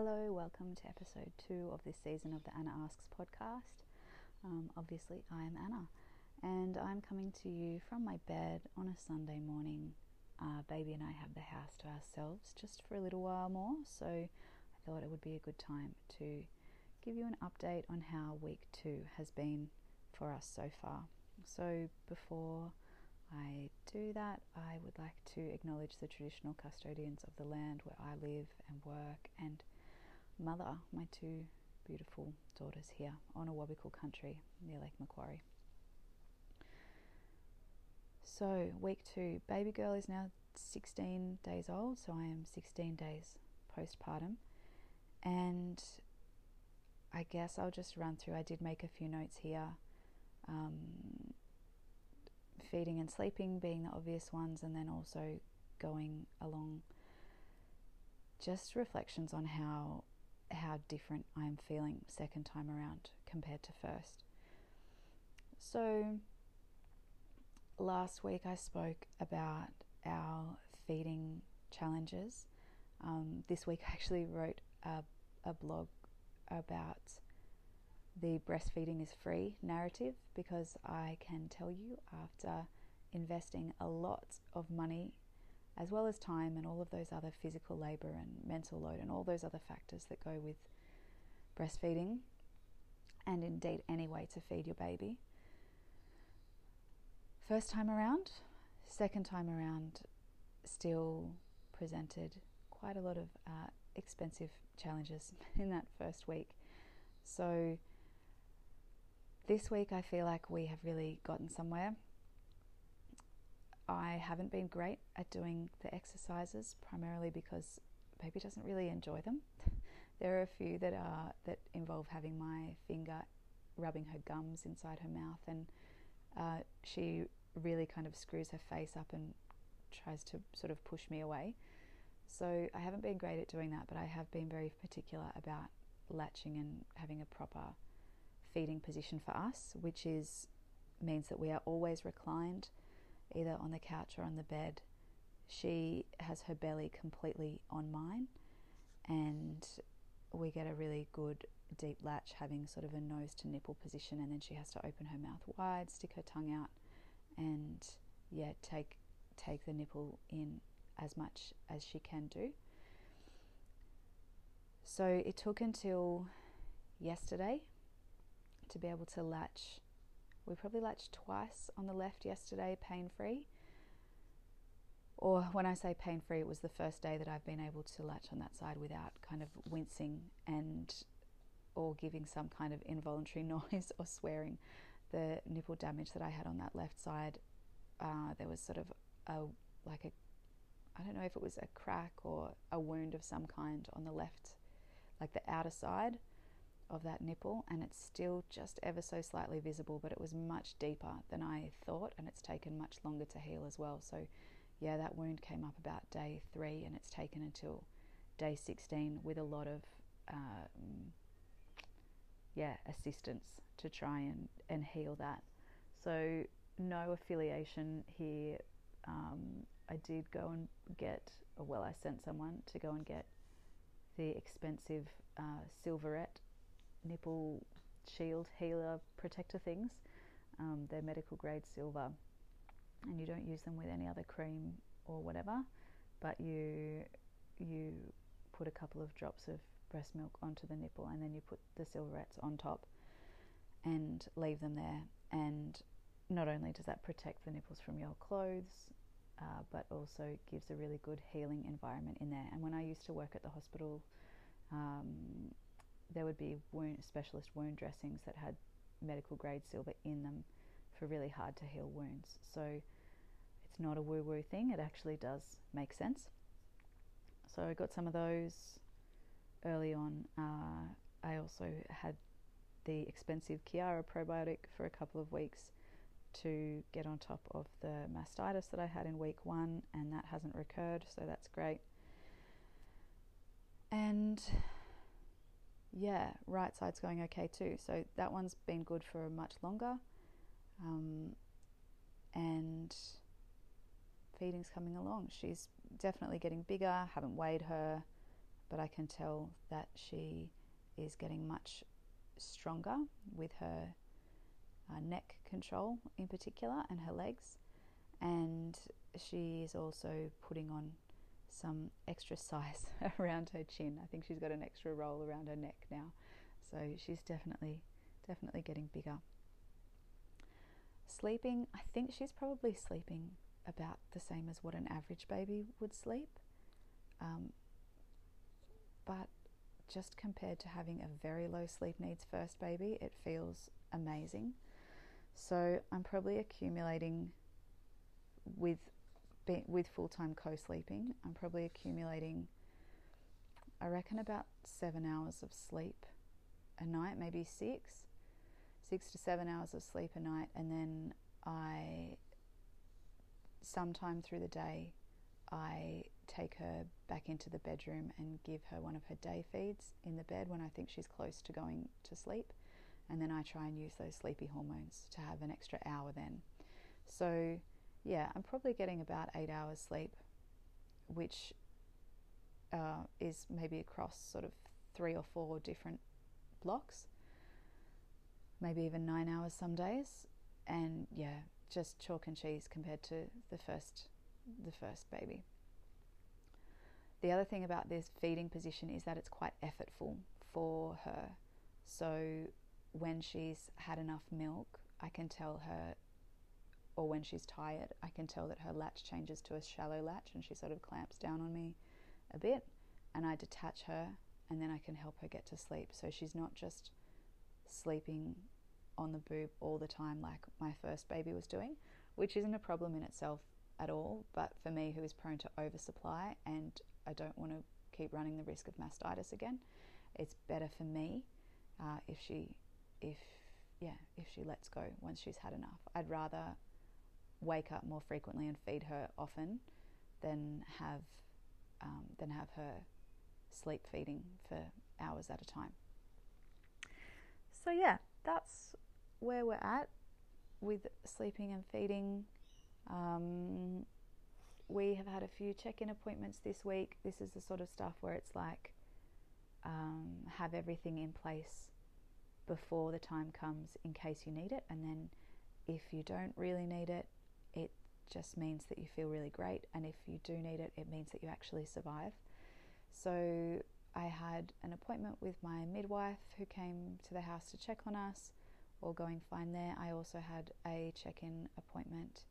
Hello, welcome to episode two of this season of the Anna Asks podcast. Um, obviously, I am Anna, and I'm coming to you from my bed on a Sunday morning. Uh, baby and I have the house to ourselves just for a little while more, so I thought it would be a good time to give you an update on how week two has been for us so far. So, before I do that, I would like to acknowledge the traditional custodians of the land where I live and work and mother my two beautiful daughters here on a Awabakal country near Lake Macquarie. So, week two, baby girl is now 16 days old, so I am 16 days postpartum. And I guess I'll just run through. I did make a few notes here. Um, feeding and sleeping being the obvious ones, and then also going along just reflections on how how different I'm feeling second time around compared to first. So last week I spoke about our feeding challenges. Um, this week I actually wrote a, a blog about the breastfeeding is free narrative because I can tell you after investing a lot of money as well as time and all of those other physical labor and mental load and all those other factors that go with breastfeeding and indeed any way to feed your baby. First time around, second time around, still presented quite a lot of uh, expensive challenges in that first week. So, this week I feel like we have really gotten somewhere. I haven't been great at doing the exercises, primarily because baby doesn't really enjoy them. there are a few that are that involve having my finger rubbing her gums inside her mouth, and uh, she really kind of screws her face up and tries to sort of push me away. So I haven't been great at doing that, but I have been very particular about latching and having a proper feeding position for us, which is means that we are always reclined either on the couch or on the bed. She has her belly completely on mine, and we get a really good deep latch having sort of a nose to nipple position, and then she has to open her mouth wide, stick her tongue out, and yeah, take take the nipple in as much as she can do. So it took until yesterday to be able to latch we probably latched twice on the left yesterday, pain free. Or when I say pain free, it was the first day that I've been able to latch on that side without kind of wincing and or giving some kind of involuntary noise or swearing. The nipple damage that I had on that left side, uh, there was sort of a like a I don't know if it was a crack or a wound of some kind on the left, like the outer side of that nipple, and it's still just ever so slightly visible, but it was much deeper than I thought, and it's taken much longer to heal as well. So, yeah, that wound came up about day three, and it's taken until day 16 with a lot of, um, yeah, assistance to try and, and heal that. So, no affiliation here. Um, I did go and get, well, I sent someone to go and get the expensive uh, Silverette nipple shield healer protector things. Um, they're medical grade silver, and you don't use them with any other cream or whatever, but you you put a couple of drops of breast milk onto the nipple, and then you put the silverettes on top, and leave them there. And not only does that protect the nipples from your clothes, uh, but also gives a really good healing environment in there. And when I used to work at the hospital, um, there would be wound specialist wound dressings that had medical grade silver in them for really hard to heal wounds. So it's not a woo woo thing, it actually does make sense. So I got some of those early on. Uh, I also had the expensive Qiara probiotic for a couple of weeks to get on top of the mastitis that I had in week one, and that hasn't recurred, so that's great. And yeah, right side's going okay too. So that one's been good for much longer. Um, and feeding's coming along. She's definitely getting bigger. Haven't weighed her. but I can tell that she is getting much stronger with her uh, neck control in particular and her legs. And she is also putting on some extra size around her chin. I think she's got an extra roll around her neck now. So she's definitely, definitely getting bigger. Sleeping, I think she's probably sleeping about the same as what an average baby would sleep. Um, but just compared to having a very low sleep needs first baby, it feels amazing. So I'm probably accumulating with with full time co sleeping. I'm probably accumulating, I reckon, about seven hours of sleep a night, maybe six, six to seven hours of sleep a night, and then I sometime through the day I take her back into the bedroom and give her one of her day feeds in the bed when I think she's close to going to sleep. And then I try and use those sleepy hormones to have an extra hour then. So, yeah, I'm probably getting about eight hours sleep, which uh, is maybe across sort of three or four different blocks, maybe even nine hours some days. And yeah, just chalk and cheese compared to the first the first baby. The other thing about this feeding position is that it's quite effortful for her. So when she's had enough milk, I can tell her, or when she's tired, I can tell that her latch changes to a shallow latch and she sort of clamps down on me a bit. And I detach her and then I can help her get to sleep. So she's not just sleeping on the boob all the time like my first baby was doing, which isn't a problem in itself at all. But for me, who is prone to oversupply and I don't want to keep running the risk of mastitis again, it's better for me uh, if she, if yeah, if she lets go once she's had enough. I'd rather wake up more frequently and feed her often than have um, than have her sleep feeding for hours at a time. So yeah, that's where we're at with sleeping and feeding. Um, we have had a few check in appointments this week. This is the sort of stuff where it's like um, have everything in place before the time comes in case you need it. And then if you don't really need it, it just means that you feel really great. And if you do need it, it means that you actually survive. So I had an appointment with my midwife who came to the house to check on us all going fine there. I also had a check in appointment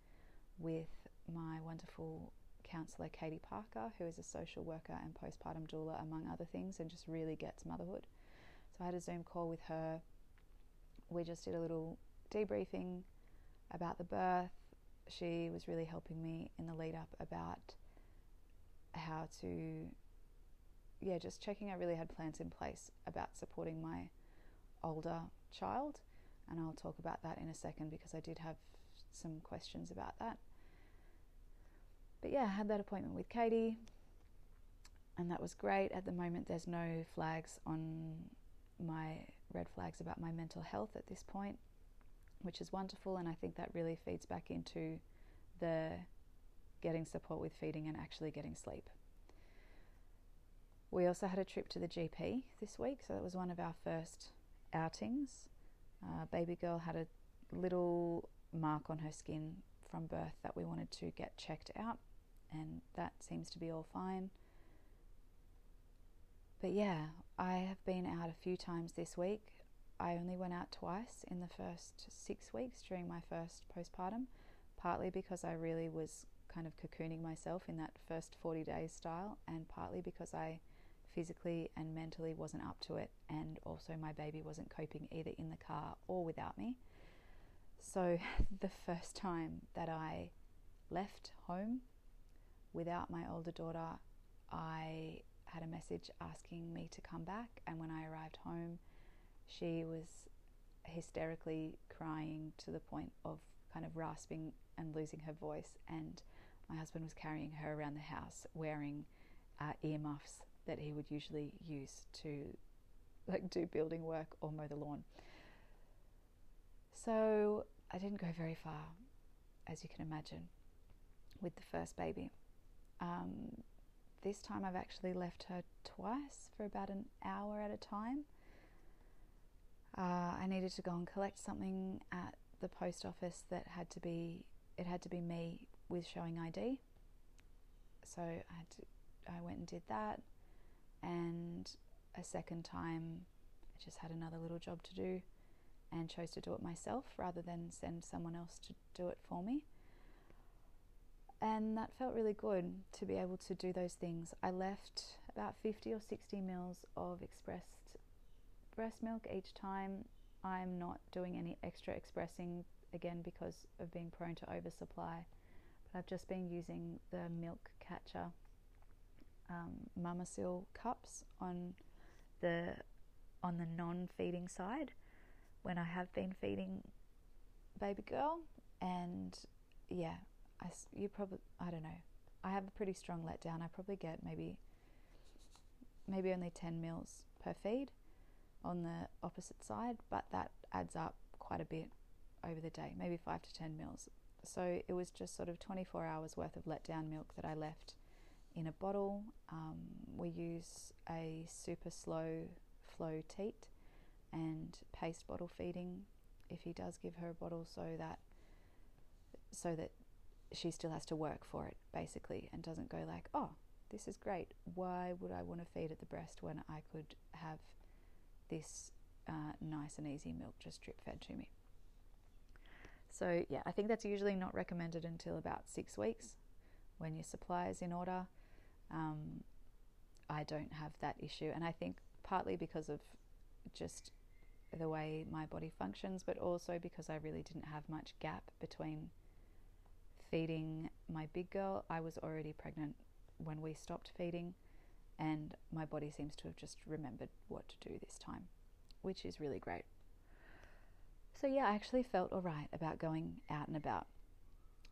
with my wonderful counsellor, Katie Parker, who is a social worker and postpartum doula, among other things, and just really gets motherhood. So I had a Zoom call with her. We just did a little debriefing about the birth. She was really helping me in the lead up about how to, yeah, just checking I really had plans in place about supporting my older child and I'll talk about that in a second because I did have some questions about that. But yeah, I had that appointment with Katie, and that was great. At the moment, there's no flags on my red flags about my mental health at this point, which is wonderful, and I think that really feeds back into the getting support with feeding and actually getting sleep. We also had a trip to the GP this week, so that was one of our first outings uh, baby girl had a little mark on her skin from birth that we wanted to get checked out, and that seems to be all fine. But yeah, I have been out a few times this week. I only went out twice in the first six weeks during my first postpartum, partly because I really was kind of cocooning myself in that first 40 days style, and partly because I physically and mentally wasn't up to it, and also my baby wasn't coping either in the car or without me. So, the first time that I left home without my older daughter, I had a message asking me to come back, and when I arrived home, she was hysterically crying to the point of kind of rasping and losing her voice, and my husband was carrying her around the house wearing uh, earmuffs that he would usually use to like do building work or mow the lawn. So I didn't go very far, as you can imagine, with the first baby. Um, this time I've actually left her twice for about an hour at a time. Uh, I needed to go and collect something at the post office that had to be it had to be me with showing ID. So I had to I went and did that and a second time I just had another little job to do and chose to do it myself rather than send someone else to do it for me. And that felt really good to be able to do those things. I left about 50 or 60 mils of expressed breast milk each time. I'm not doing any extra expressing again because of being prone to oversupply. But I've just been using the milk catcher um, Mamasil cups on the on the non-feeding side when I have been feeding baby girl, and yeah, I you probably I don't know. I have a pretty strong letdown. I probably get maybe maybe only 10 mils per feed on the opposite side, but that adds up quite a bit over the day, maybe 5 to 10 mils. So it was just sort of 24 hours worth of letdown milk that I left in a bottle. Um, we use a super slow flow teat and paced bottle feeding if he does give her a bottle so that so that she still has to work for it basically and doesn't go like oh this is great why would i want to feed at the breast when i could have this uh, nice and easy milk just drip fed to me so yeah i think that's usually not recommended until about six weeks when your supply is in order um, i don't have that issue and i think partly because of just the way my body functions, but also because I really didn't have much gap between feeding my big girl. I was already pregnant when we stopped feeding, and my body seems to have just remembered what to do this time, which is really great. So, yeah, I actually felt all right about going out and about.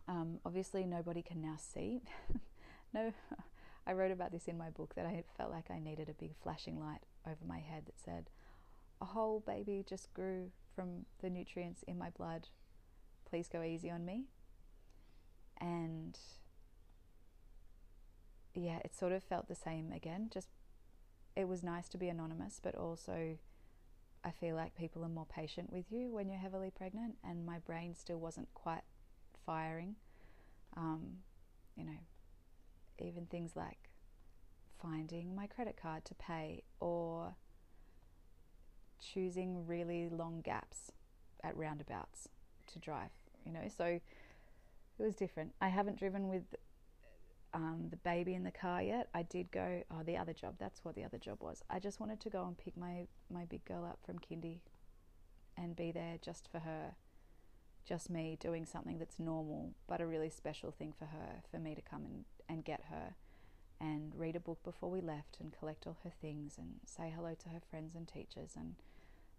Um, obviously, nobody can now see. no, I wrote about this in my book that I felt like I needed a big flashing light over my head that said, a whole baby just grew from the nutrients in my blood. Please go easy on me. And yeah, it sort of felt the same again. Just it was nice to be anonymous, but also I feel like people are more patient with you when you're heavily pregnant, and my brain still wasn't quite firing. Um, you know, even things like finding my credit card to pay or choosing really long gaps at roundabouts to drive, you know. So it was different. I haven't driven with um, the baby in the car yet. I did go, oh, the other job, that's what the other job was. I just wanted to go and pick my, my big girl up from kindy and be there just for her, just me doing something that's normal, but a really special thing for her, for me to come and, and get her and read a book before we left and collect all her things and say hello to her friends and teachers and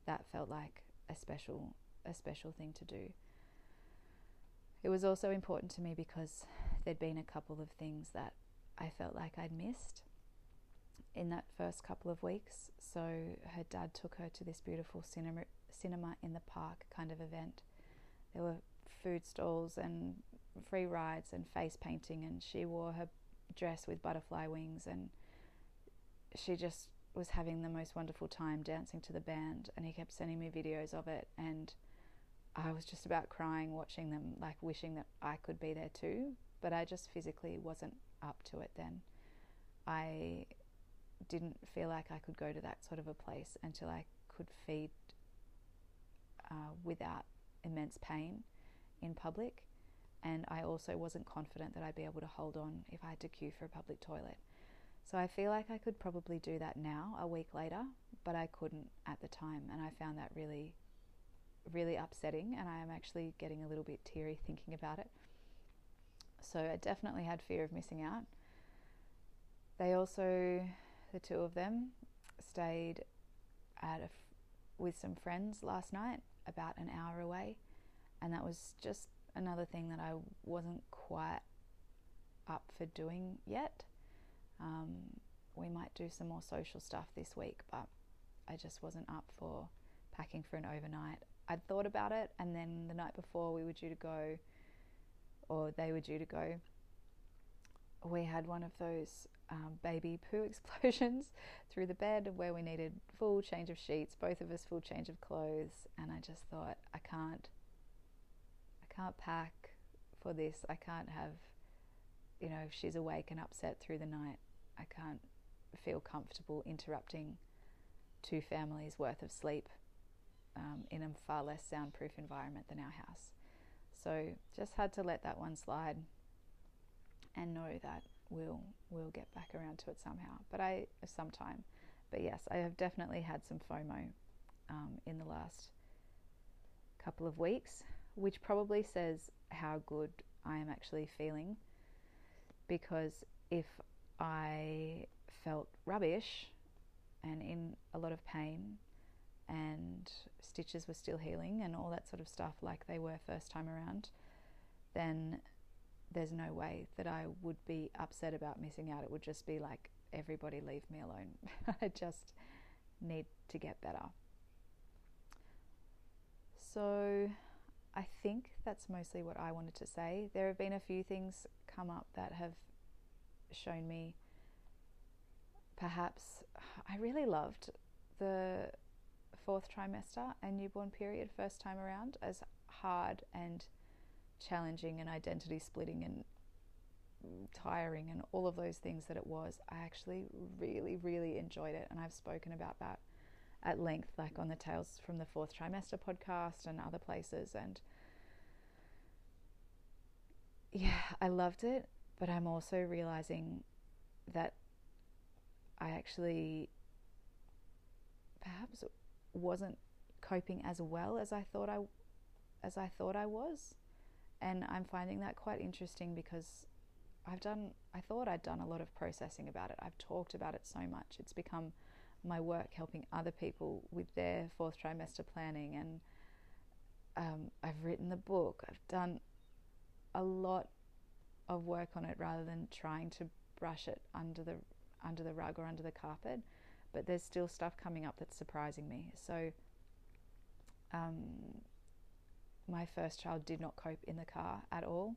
that felt like a special a special thing to do. It was also important to me because there'd been a couple of things that I felt like I'd missed in that first couple of weeks. So her dad took her to this beautiful cinema cinema in the park kind of event. There were food stalls and free rides and face painting and she wore her dress with butterfly wings and she just was having the most wonderful time dancing to the band and he kept sending me videos of it and I was just about crying watching them like wishing that I could be there too but I just physically wasn't up to it then I didn't feel like I could go to that sort of a place until I could feed uh, without immense pain in public and I also wasn't confident that I'd be able to hold on if I had to queue for a public toilet so I feel like I could probably do that now, a week later, but I couldn't at the time. And I found that really, really upsetting. And I am actually getting a little bit teary thinking about it. So I definitely had fear of missing out. They also, the two of them, stayed at a, with some friends last night, about an hour away. And that was just another thing that I wasn't quite up for doing yet. Um, we might do some more social stuff this week, but I just wasn't up for packing for an overnight. I'd thought about it, and then the night before we were due to go, or they were due to go, we had one of those um, baby poo explosions through the bed where we needed full change of sheets, both of us full change of clothes, and I just thought I can't, I can't pack for this. I can't have, you know, if she's awake and upset through the night, I can't feel comfortable interrupting two families worth of sleep um, in a far less soundproof environment than our house. So just had to let that one slide and know that we'll we'll get back around to it somehow. But I sometime. But yes, I have definitely had some FOMO um, in the last couple of weeks, which probably says how good I am actually feeling. Because if I felt rubbish and in a lot of pain and stitches were still healing and all that sort of stuff like they were first time around, then there's no way that I would be upset about missing out. It would just be like, everybody leave me alone. I just need to get better. So I think that's mostly what I wanted to say. There have been a few things come up that have shown me perhaps I really loved the fourth trimester and newborn period first time around as hard and challenging and identity splitting and tiring and all of those things that it was, I actually really, really enjoyed it. And I've spoken about that at length, like on the Tales from the Fourth Trimester podcast and other places. And yeah, I loved it, but I'm also realizing that I actually perhaps wasn't coping as well as I thought I as I thought I was. And I'm finding that quite interesting because I've done, I thought I'd done a lot of processing about it. I've talked about it so much. It's become my work helping other people with their fourth trimester planning. And um, I've written the book. I've done a lot of work on it rather than trying to brush it under the under the rug or under the carpet. But there's still stuff coming up that's surprising me. So um, my first child did not cope in the car at all.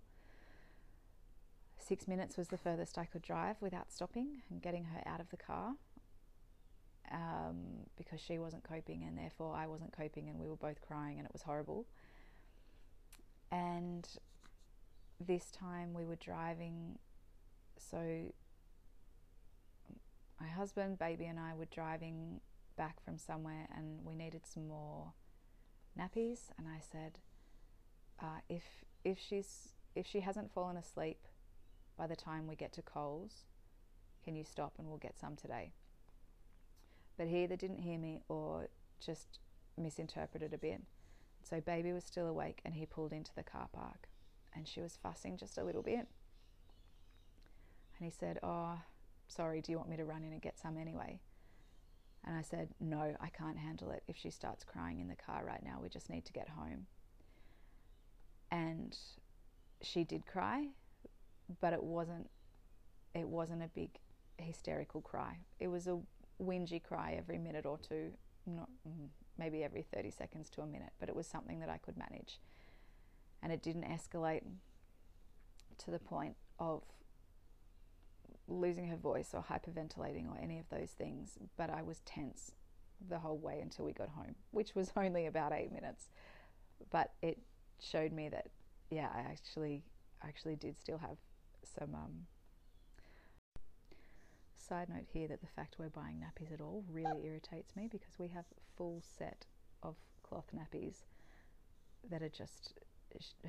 Six minutes was the furthest I could drive without stopping and getting her out of the car um, because she wasn't coping and therefore I wasn't coping and we were both crying and it was horrible. And this time we were driving, so my husband, baby, and I were driving back from somewhere and we needed some more nappies. And I said, uh, if if she's if she hasn't fallen asleep by the time we get to Coles, can you stop and we'll get some today? But he either didn't hear me or just misinterpreted a bit. So baby was still awake and he pulled into the car park and she was fussing just a little bit. And he said, Oh, sorry, do you want me to run in and get some anyway? And I said, No, I can't handle it. If she starts crying in the car right now, we just need to get home and she did cry, but it wasn't it wasn't a big hysterical cry. It was a whingy cry every minute or two, not mm, maybe every 30 seconds to a minute, but it was something that I could manage. And it didn't escalate to the point of losing her voice or hyperventilating or any of those things, but I was tense the whole way until we got home, which was only about 8 minutes. But it showed me that yeah, I actually actually did still have some um, side note here that the fact we're buying nappies at all really irritates me because we have full set of cloth nappies that are just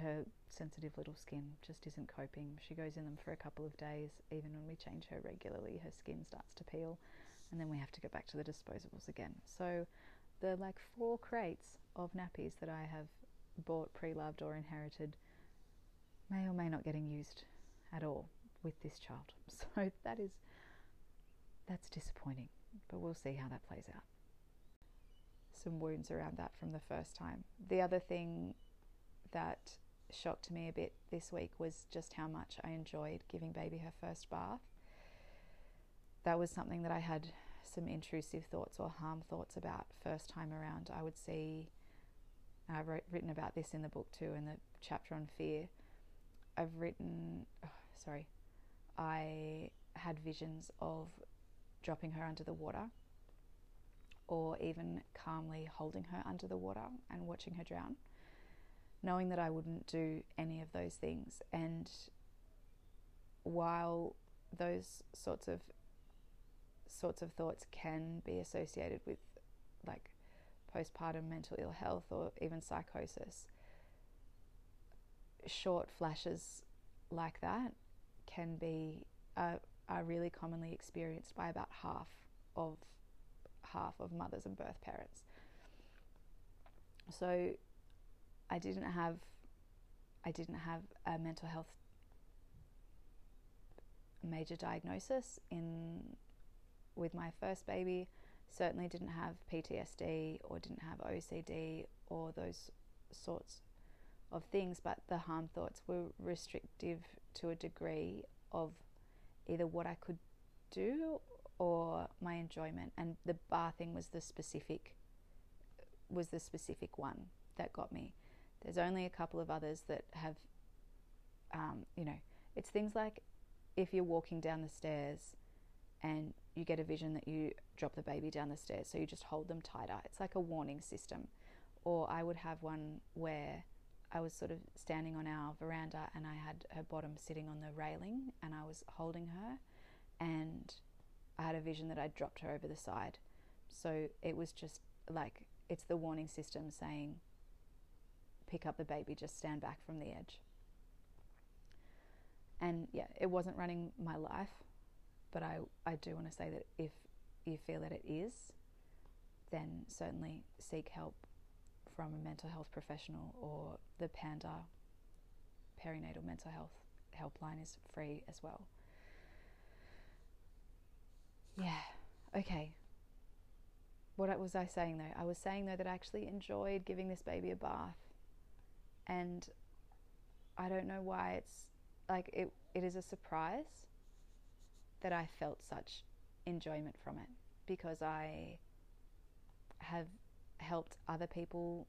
her sensitive little skin just isn't coping. She goes in them for a couple of days. Even when we change her regularly, her skin starts to peel, and then we have to go back to the disposables again. So, the like four crates of nappies that I have bought, pre loved, or inherited may or may not getting used at all with this child. So that is that's disappointing, but we'll see how that plays out. Some wounds around that from the first time. The other thing that shocked me a bit this week was just how much I enjoyed giving baby her first bath. That was something that I had some intrusive thoughts or harm thoughts about first time around. I would see I've wrote, written about this in the book too, in the chapter on fear. I've written, oh, sorry, I had visions of dropping her under the water or even calmly holding her under the water and watching her drown, knowing that I wouldn't do any of those things. And while those sorts of sorts of thoughts can be associated with like postpartum mental ill health or even psychosis, short flashes like that can be uh, are really commonly experienced by about half of half of mothers and birth parents. So I didn't have I didn't have a mental health major diagnosis in with my first baby. Certainly didn't have PTSD or didn't have OCD or those sorts of things, but the harm thoughts were restrictive to a degree of either what I could do or my enjoyment. And the bathing was the specific was the specific one that got me. There's only a couple of others that have, um, you know, it's things like if you're walking down the stairs and you get a vision that you drop the baby down the stairs, so you just hold them tighter. It's like a warning system. Or I would have one where I was sort of standing on our veranda and I had her bottom sitting on the railing and I was holding her and I had a vision that I'd dropped her over the side. So it was just like it's the warning system saying, pick up the baby, just stand back from the edge. And yeah, it wasn't running my life, but I, I do want to say that if you feel that it is, then certainly seek help from a mental health professional or the Panda perinatal mental health helpline is free as well. Yeah, okay. What was I saying though? I was saying though that I actually enjoyed giving this baby a bath. And I don't know why it's like it, it is a surprise that I felt such enjoyment from it because I have helped other people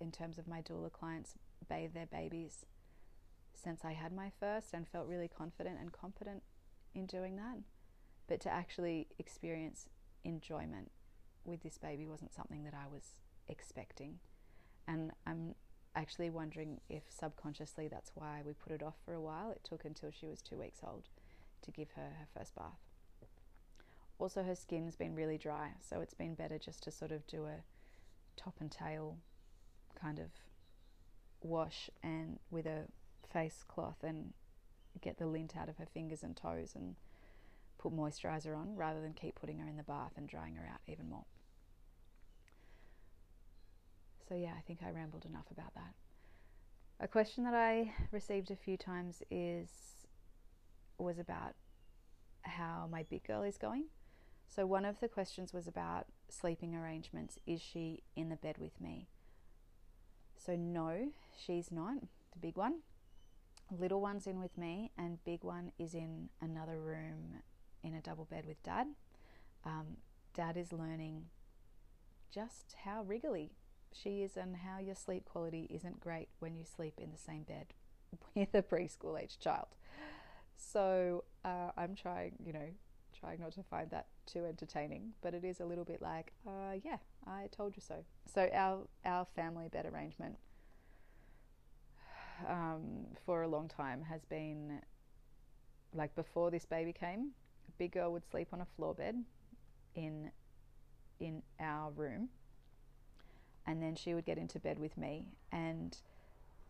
in terms of my doula clients bathe their babies since I had my first and felt really confident and competent in doing that. But to actually experience enjoyment with this baby wasn't something that I was expecting. And I'm actually wondering if subconsciously that's why we put it off for a while. It took until she was two weeks old to give her her first bath. Also, her skin's been really dry, so it's been better just to sort of do a top and tail kind of wash and with a face cloth and get the lint out of her fingers and toes and put moisturizer on rather than keep putting her in the bath and drying her out even more. So, yeah, I think I rambled enough about that. A question that I received a few times is was about how my big girl is going. So, one of the questions was about sleeping arrangements. Is she in the bed with me? So, no, she's not, the big one. Little one's in with me, and big one is in another room in a double bed with dad. Um, dad is learning just how wriggly she is and how your sleep quality isn't great when you sleep in the same bed with a preschool age child. So uh, I'm trying, you know, trying not to find that too entertaining, but it is a little bit like, uh, yeah, I told you so. So our our family bed arrangement um, for a long time has been like before this baby came, big girl would sleep on a floor bed in in our room, and then she would get into bed with me and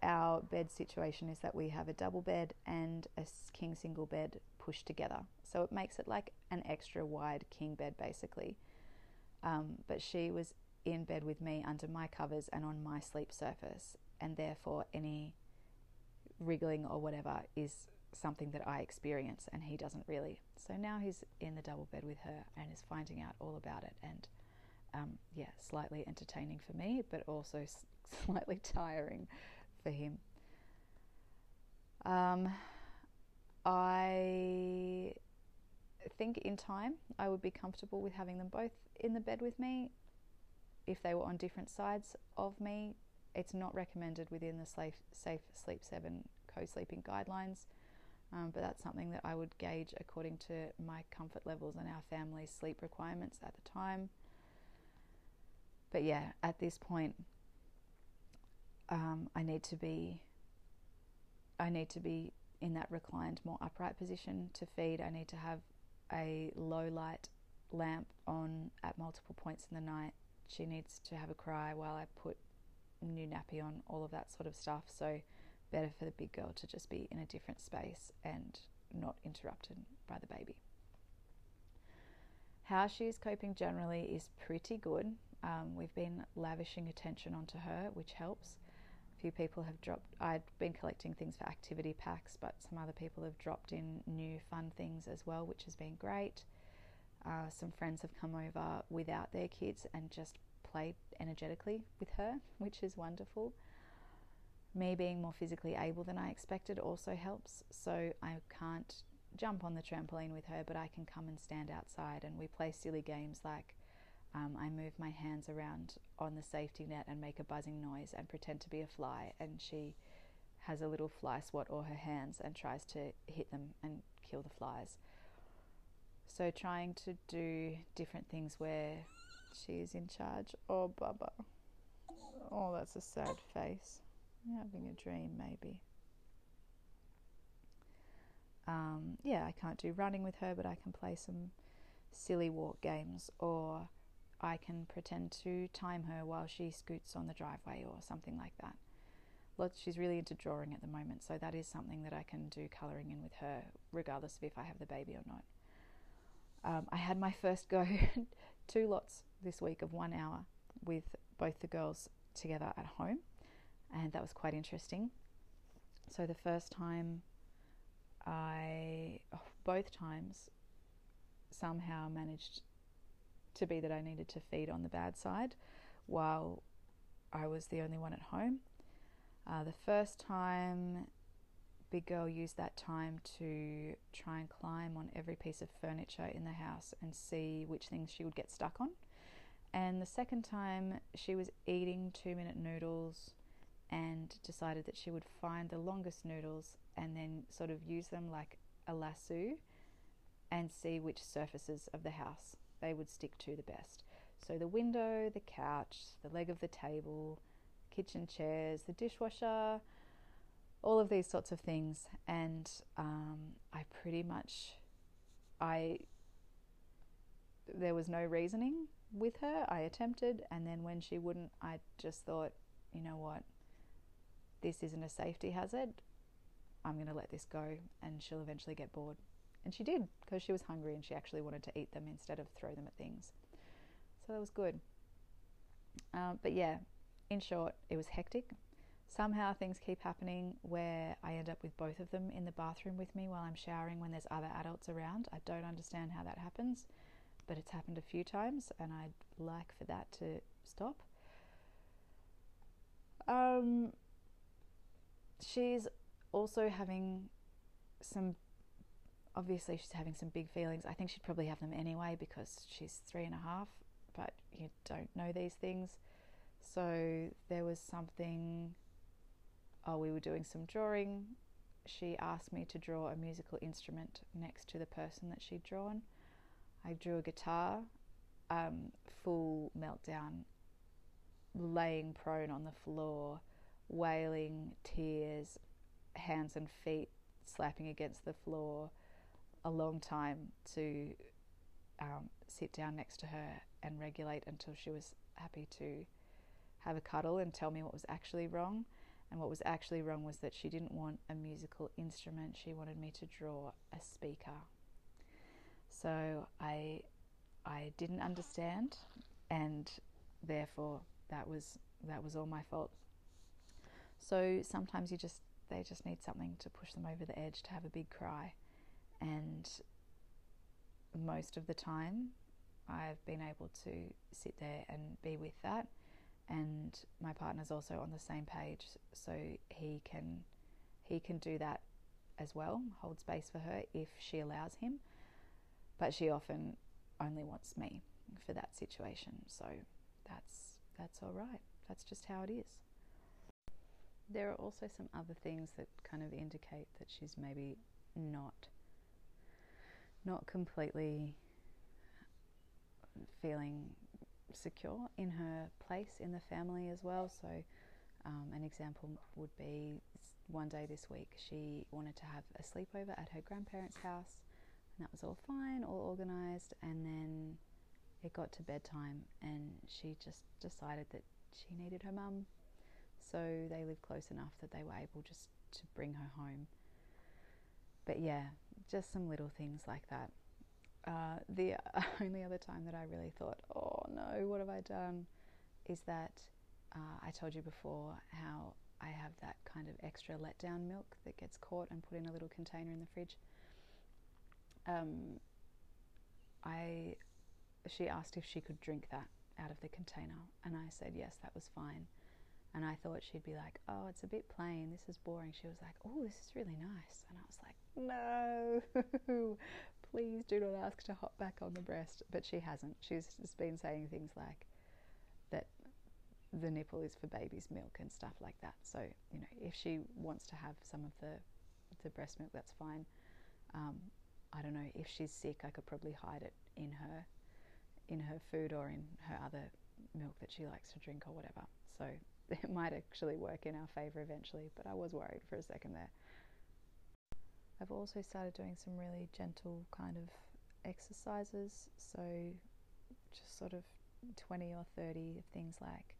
our bed situation is that we have a double bed and a king single bed pushed together. So it makes it like an extra wide king bed basically. Um, but she was in bed with me under my covers and on my sleep surface, and therefore any wriggling or whatever is something that I experience and he doesn't really. So now he's in the double bed with her and is finding out all about it and um, yeah, slightly entertaining for me, but also slightly tiring for him. Um, I think in time I would be comfortable with having them both in the bed with me. If they were on different sides of me, it's not recommended within the Safe, safe Sleep 7 co sleeping guidelines Um, but that's something that I would gauge according to my comfort levels and our family's sleep requirements at the time. But yeah, at this point, um, I need to be. I need to be in that reclined, more upright position to feed. I need to have a low light lamp on at multiple points in the night. She needs to have a cry while I put new nappy on, all of that sort of stuff. So, better for the big girl to just be in a different space and not interrupted by the baby. How she's coping generally is pretty good. Um, we've been lavishing attention onto her, which helps. A few people have dropped, I'd been collecting things for activity packs, but some other people have dropped in new fun things as well, which has been great. Uh, some friends have come over without their kids and just played energetically with her, which is wonderful. Me being more physically able than I expected also helps. So I can't jump on the trampoline with her, but I can come and stand outside and we play silly games like um, I move my hands around on the safety net and make a buzzing noise and pretend to be a fly, and she has a little fly swat or her hands and tries to hit them and kill the flies. So, trying to do different things where she is in charge. Oh, Bubba. Oh, that's a sad face. Having a dream, maybe. Um, yeah, I can't do running with her, but I can play some silly walk games, or I can pretend to time her while she scoots on the driveway, or something like that. Lots, she's really into drawing at the moment, so that is something that I can do colouring in with her, regardless of if I have the baby or not. Um, I had my first go, two lots this week of one hour with both the girls together at home, and that was quite interesting. So the first time, I oh, both times somehow managed to be that I needed to feed on the bad side while I was the only one at home. Uh, the first time, Big Girl used that time to try and climb on every piece of furniture in the house and see which things she would get stuck on. And the second time, she was eating two minute noodles and decided that she would find the longest noodles and then sort of use them like a lasso and see which surfaces of the house they would stick to the best. So the window, the couch, the leg of the table, kitchen chairs, the dishwasher, all of these sorts of things. And um, I pretty much, I, there was no reasoning with her. I attempted, and then when she wouldn't, I just thought, you know what, this isn't a safety hazard. I'm going to let this go, and she'll eventually get bored. And she did because she was hungry and she actually wanted to eat them instead of throw them at things. So that was good. Um, but yeah, in short, it was hectic. Somehow things keep happening where I end up with both of them in the bathroom with me while I'm showering when there's other adults around. I don't understand how that happens, but it's happened a few times and I'd like for that to stop. Um, she's also having some obviously she's having some big feelings. I think she'd probably have them anyway because she's three and a half, but you don't know these things. So there was something, oh, we were doing some drawing. She asked me to draw a musical instrument next to the person that she'd drawn. I drew a guitar, um, full meltdown, laying prone on the floor, wailing, tears, hands and feet slapping against the floor a long time to um, sit down next to her and regulate until she was happy to have a cuddle and tell me what was actually wrong. And what was actually wrong was that she didn't want a musical instrument, she wanted me to draw a speaker. So I, I didn't understand, and therefore that was that was all my fault. So sometimes you just they just need something to push them over the edge to have a big cry and most of the time I've been able to sit there and be with that. And my partner's also on the same page so he can he can do that as well hold space for her if she allows him. But she often only wants me for that situation. So that's that's all right. That's just how it is. There are also some other things that kind of indicate that she's maybe not not completely feeling secure in her place in the family as well. So, um, an example would be one day this week she wanted to have a sleepover at her grandparents' house, and that was all fine, all organised. And then it got to bedtime, and she just decided that she needed her mum. So they live close enough that they were able just to bring her home. But yeah, just some little things like that. Uh, the only other time that I really thought, oh no, what have I done, is that uh, I told you before how I have that kind of extra letdown milk that gets caught and put in a little container in the fridge. Um, I she asked if she could drink that out of the container, and I said yes, that was fine. And I thought she'd be like, oh, it's a bit plain. This is boring. She was like, oh, this is really nice. And I was like, no, please do not ask to hop back on the breast. But she hasn't. She's just been saying things like that the nipple is for baby's milk and stuff like that. So, you know, if she wants to have some of the, the breast milk, that's fine. Um, I don't know, if she's sick, I could probably hide it in her in her food or in her other milk that she likes to drink or whatever. So it might actually work in our favour eventually, but I was worried for a second there. I've also started doing some really gentle kind of exercises, so just sort of 20 or 30 of things like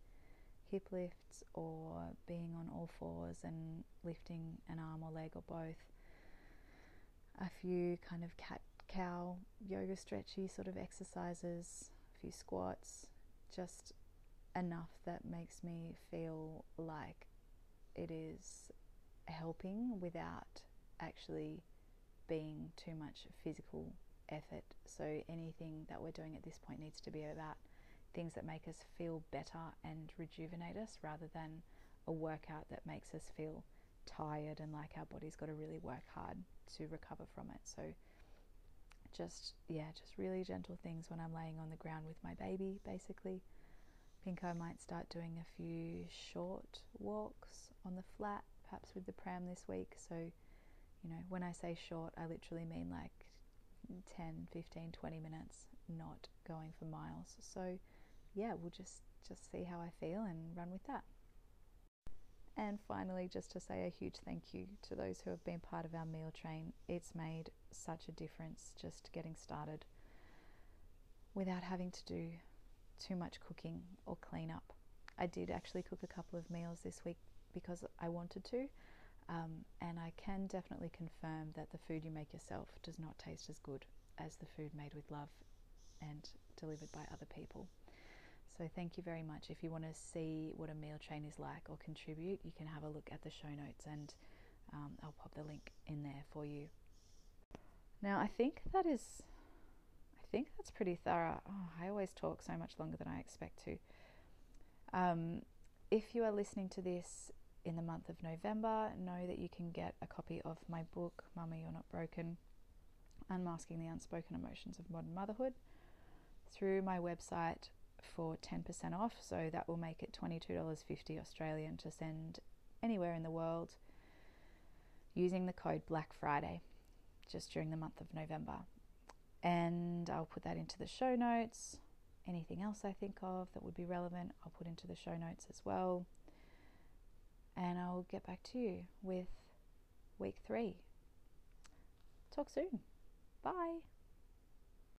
hip lifts or being on all fours and lifting an arm or leg or both. A few kind of cat cow yoga stretchy sort of exercises, a few squats, just enough that makes me feel like it is helping without actually being too much physical effort. So anything that we're doing at this point needs to be about things that make us feel better and rejuvenate us rather than a workout that makes us feel tired and like our body's got to really work hard to recover from it. So just yeah, just really gentle things when I'm laying on the ground with my baby basically. I think I might start doing a few short walks on the flat, perhaps with the pram this week. So you know, when I say short, I literally mean like 10, 15, 20 minutes, not going for miles. So, yeah, we'll just just see how I feel and run with that. And finally, just to say a huge thank you to those who have been part of our meal train. It's made such a difference just getting started without having to do too much cooking or clean up. I did actually cook a couple of meals this week because I wanted to, um, and I can definitely confirm that the food you make yourself does not taste as good as the food made with love and delivered by other people. So, thank you very much. If you want to see what a meal train is like or contribute, you can have a look at the show notes and um, I'll pop the link in there for you. Now, I think that is, think that's pretty thorough. Oh, I always talk so much longer than I expect to. Um, if you are listening to this in the month of November, know that you can get a copy of my book, Mama You're Not Broken Unmasking the Unspoken Emotions of Modern Motherhood, through my website for 10% off. So that will make it $22.50 Australian to send anywhere in the world using the code Black Friday just during the month of November. And I'll put that into the show notes. Anything else I think of that would be relevant, I'll put into the show notes as well and I'll get back to you with week three. Talk soon. Bye.